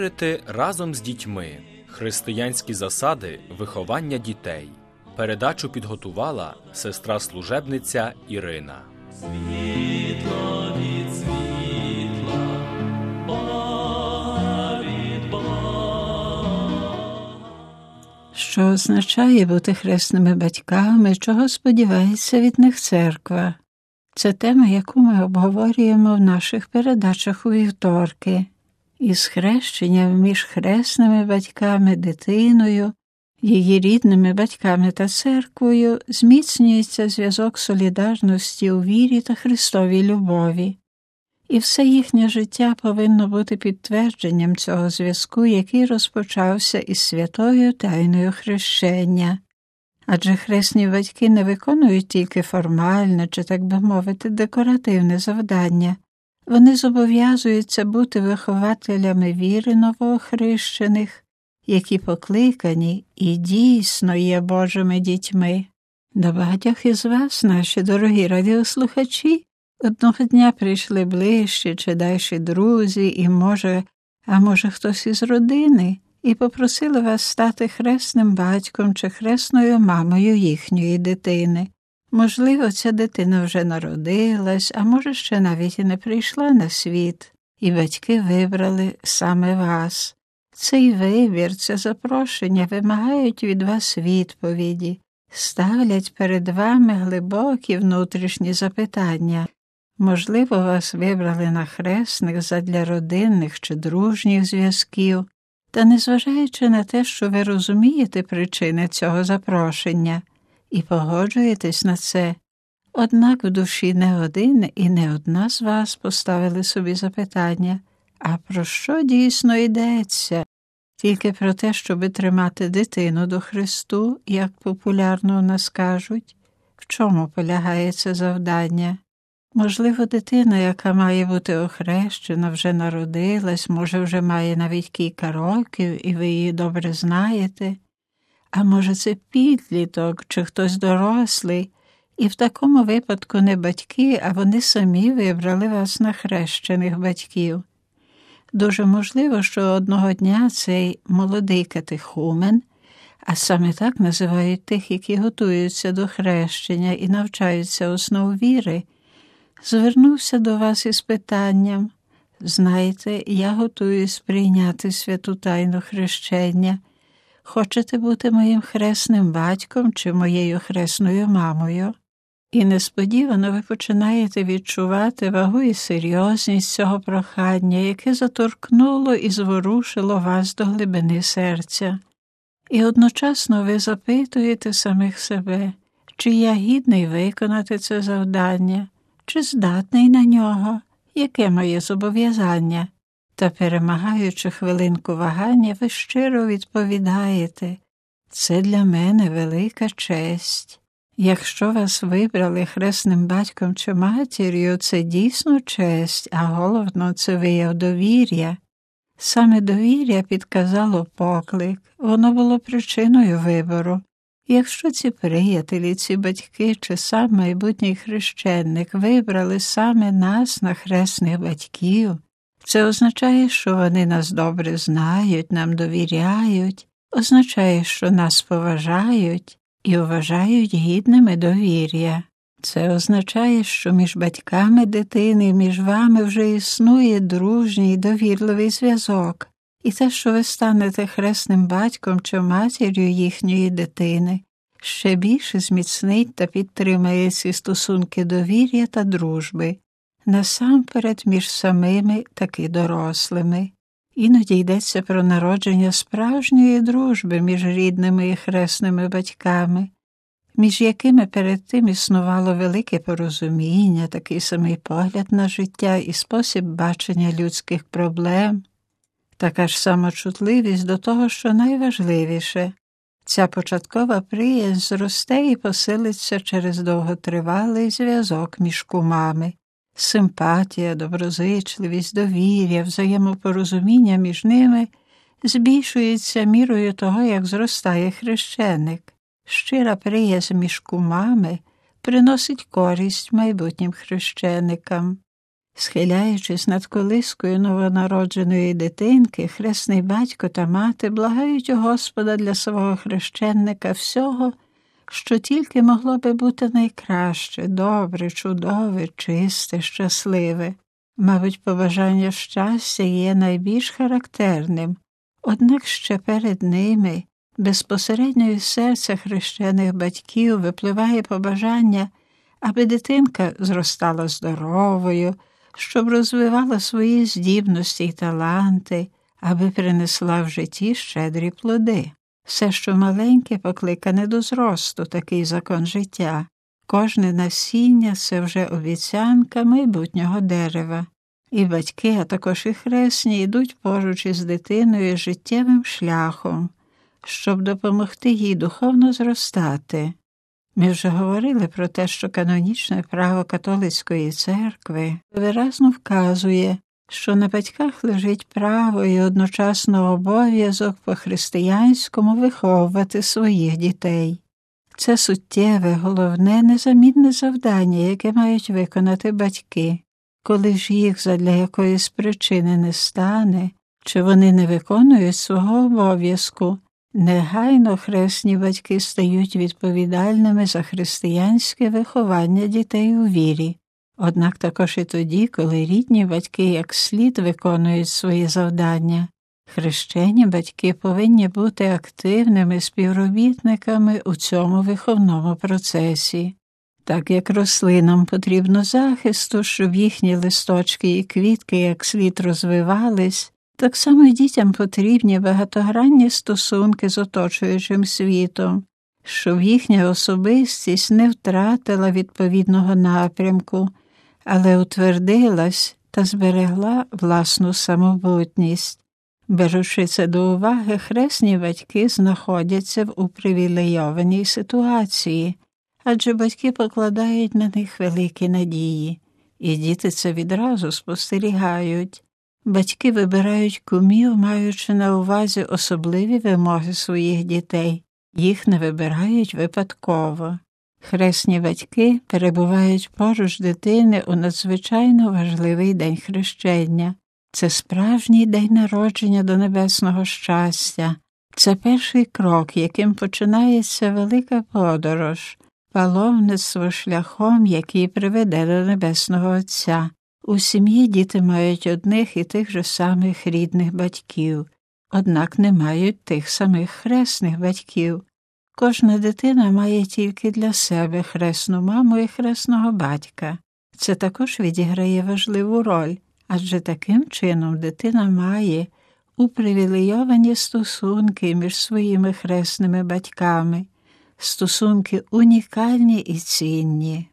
Вірити разом з дітьми. Християнські засади виховання дітей. Передачу підготувала сестра служебниця Ірина. Світло Що означає бути хресними батьками, чого сподівається від них церква? Це тема, яку ми обговорюємо в наших передачах у вівторки. Із хрещенням між хресними батьками, дитиною, її рідними батьками та церквою зміцнюється зв'язок солідарності у вірі та Христовій любові. І все їхнє життя повинно бути підтвердженням цього зв'язку, який розпочався із святою тайною хрещення. Адже хресні батьки не виконують тільки формальне чи, так би мовити, декоративне завдання. Вони зобов'язуються бути вихователями віри новоохрещених, які покликані і дійсно є Божими дітьми. До багатьох із вас, наші дорогі радіослухачі, одного дня прийшли ближчі чи дальші друзі, і, може, а може, хтось із родини, і попросили вас стати хресним батьком чи хресною мамою їхньої дитини. Можливо, ця дитина вже народилась, а може, ще навіть і не прийшла на світ, і батьки вибрали саме вас. Цей вибір, це запрошення вимагають від вас відповіді, ставлять перед вами глибокі внутрішні запитання. Можливо, вас вибрали на хресних задля родинних чи дружніх зв'язків, та незважаючи на те, що ви розумієте причини цього запрошення і погоджуєтесь на це, однак в душі не один і не одна з вас поставили собі запитання, а про що дійсно йдеться? Тільки про те, щоби тримати дитину до Христу, як популярно у нас кажуть, в чому полягає це завдання? Можливо, дитина, яка має бути охрещена, вже народилась, може, вже має навіть кілька років, і ви її добре знаєте, а може, це підліток чи хтось дорослий, і в такому випадку не батьки, а вони самі вибрали вас на хрещених батьків. Дуже можливо, що одного дня цей молодий катехумен, а саме так називають тих, які готуються до хрещення і навчаються основ віри, звернувся до вас із питанням знаєте, я готуюсь прийняти святу тайну хрещення. Хочете бути моїм хресним батьком чи моєю хресною мамою? І несподівано ви починаєте відчувати вагу і серйозність цього прохання, яке заторкнуло і зворушило вас до глибини серця. І одночасно ви запитуєте самих себе, чи я гідний виконати це завдання, чи здатний на нього, яке моє зобов'язання. Та, перемагаючи хвилинку вагання, ви щиро відповідаєте це для мене велика честь. Якщо вас вибрали хресним батьком чи матір'ю, це дійсно честь, а головно, це вияв довір'я. Саме довір'я підказало поклик, воно було причиною вибору. Якщо ці приятелі, ці батьки чи сам майбутній хрещенник вибрали саме нас на хресних батьків, це означає, що вони нас добре знають, нам довіряють, означає, що нас поважають і вважають гідними довір'я. Це означає, що між батьками дитини, між вами вже існує дружній довірливий зв'язок, і те, що ви станете хресним батьком чи матір'ю їхньої дитини, ще більше зміцнить та підтримає ці стосунки довір'я та дружби, насамперед між самими таки дорослими. Іноді йдеться про народження справжньої дружби між рідними і хресними батьками, між якими перед тим існувало велике порозуміння, такий самий погляд на життя і спосіб бачення людських проблем, така ж самочутливість до того, що найважливіше. Ця початкова приязнь зросте і посилиться через довготривалий зв'язок між кумами. Симпатія, доброзичливість, довір'я, взаємопорозуміння між ними збільшується мірою того, як зростає хрещеник. Щира приязнь між кумами приносить користь майбутнім хрещеникам. Схиляючись над колискою новонародженої дитинки, хресний батько та мати благають у Господа для свого хрещенника всього, що тільки могло би бути найкраще, добре, чудове, чисте, щасливе. Мабуть, побажання щастя є найбільш характерним, однак ще перед ними, безпосередньо із серця хрещених батьків, випливає побажання, аби дитинка зростала здоровою, щоб розвивала свої здібності й таланти, аби принесла в житті щедрі плоди. Все, що маленьке, покликане до зросту, такий закон життя. Кожне насіння це вже обіцянка майбутнього дерева. І батьки, а також і хресні, йдуть поруч із дитиною життєвим шляхом, щоб допомогти їй духовно зростати. Ми вже говорили про те, що канонічне право католицької церкви виразно вказує, що на батьках лежить право і одночасно обов'язок по християнському виховувати своїх дітей. Це суттєве, головне, незамінне завдання, яке мають виконати батьки, коли ж їх задля якоїсь причини не стане, чи вони не виконують свого обов'язку. Негайно хресні батьки стають відповідальними за християнське виховання дітей у вірі. Однак також і тоді, коли рідні батьки як слід виконують свої завдання, хрещені батьки повинні бути активними співробітниками у цьому виховному процесі. Так як рослинам потрібно захисту, щоб їхні листочки і квітки як слід розвивались, так само й дітям потрібні багатогранні стосунки з оточуючим світом, щоб їхня особистість не втратила відповідного напрямку, але утвердилась та зберегла власну самобутність. Беручи це до уваги, хресні батьки знаходяться в упривілейованій ситуації, адже батьки покладають на них великі надії, і діти це відразу спостерігають. Батьки вибирають кумів, маючи на увазі особливі вимоги своїх дітей, їх не вибирають випадково. Хресні батьки перебувають поруч дитини у надзвичайно важливий день хрещення. Це справжній день народження до небесного щастя, це перший крок, яким починається велика подорож, паломництво шляхом, який приведе до Небесного Отця. У сім'ї діти мають одних і тих же самих рідних батьків, однак не мають тих самих хресних батьків. Кожна дитина має тільки для себе хресну маму і хресного батька. Це також відіграє важливу роль, адже таким чином дитина має упривілейовані стосунки між своїми хресними батьками, стосунки унікальні і цінні.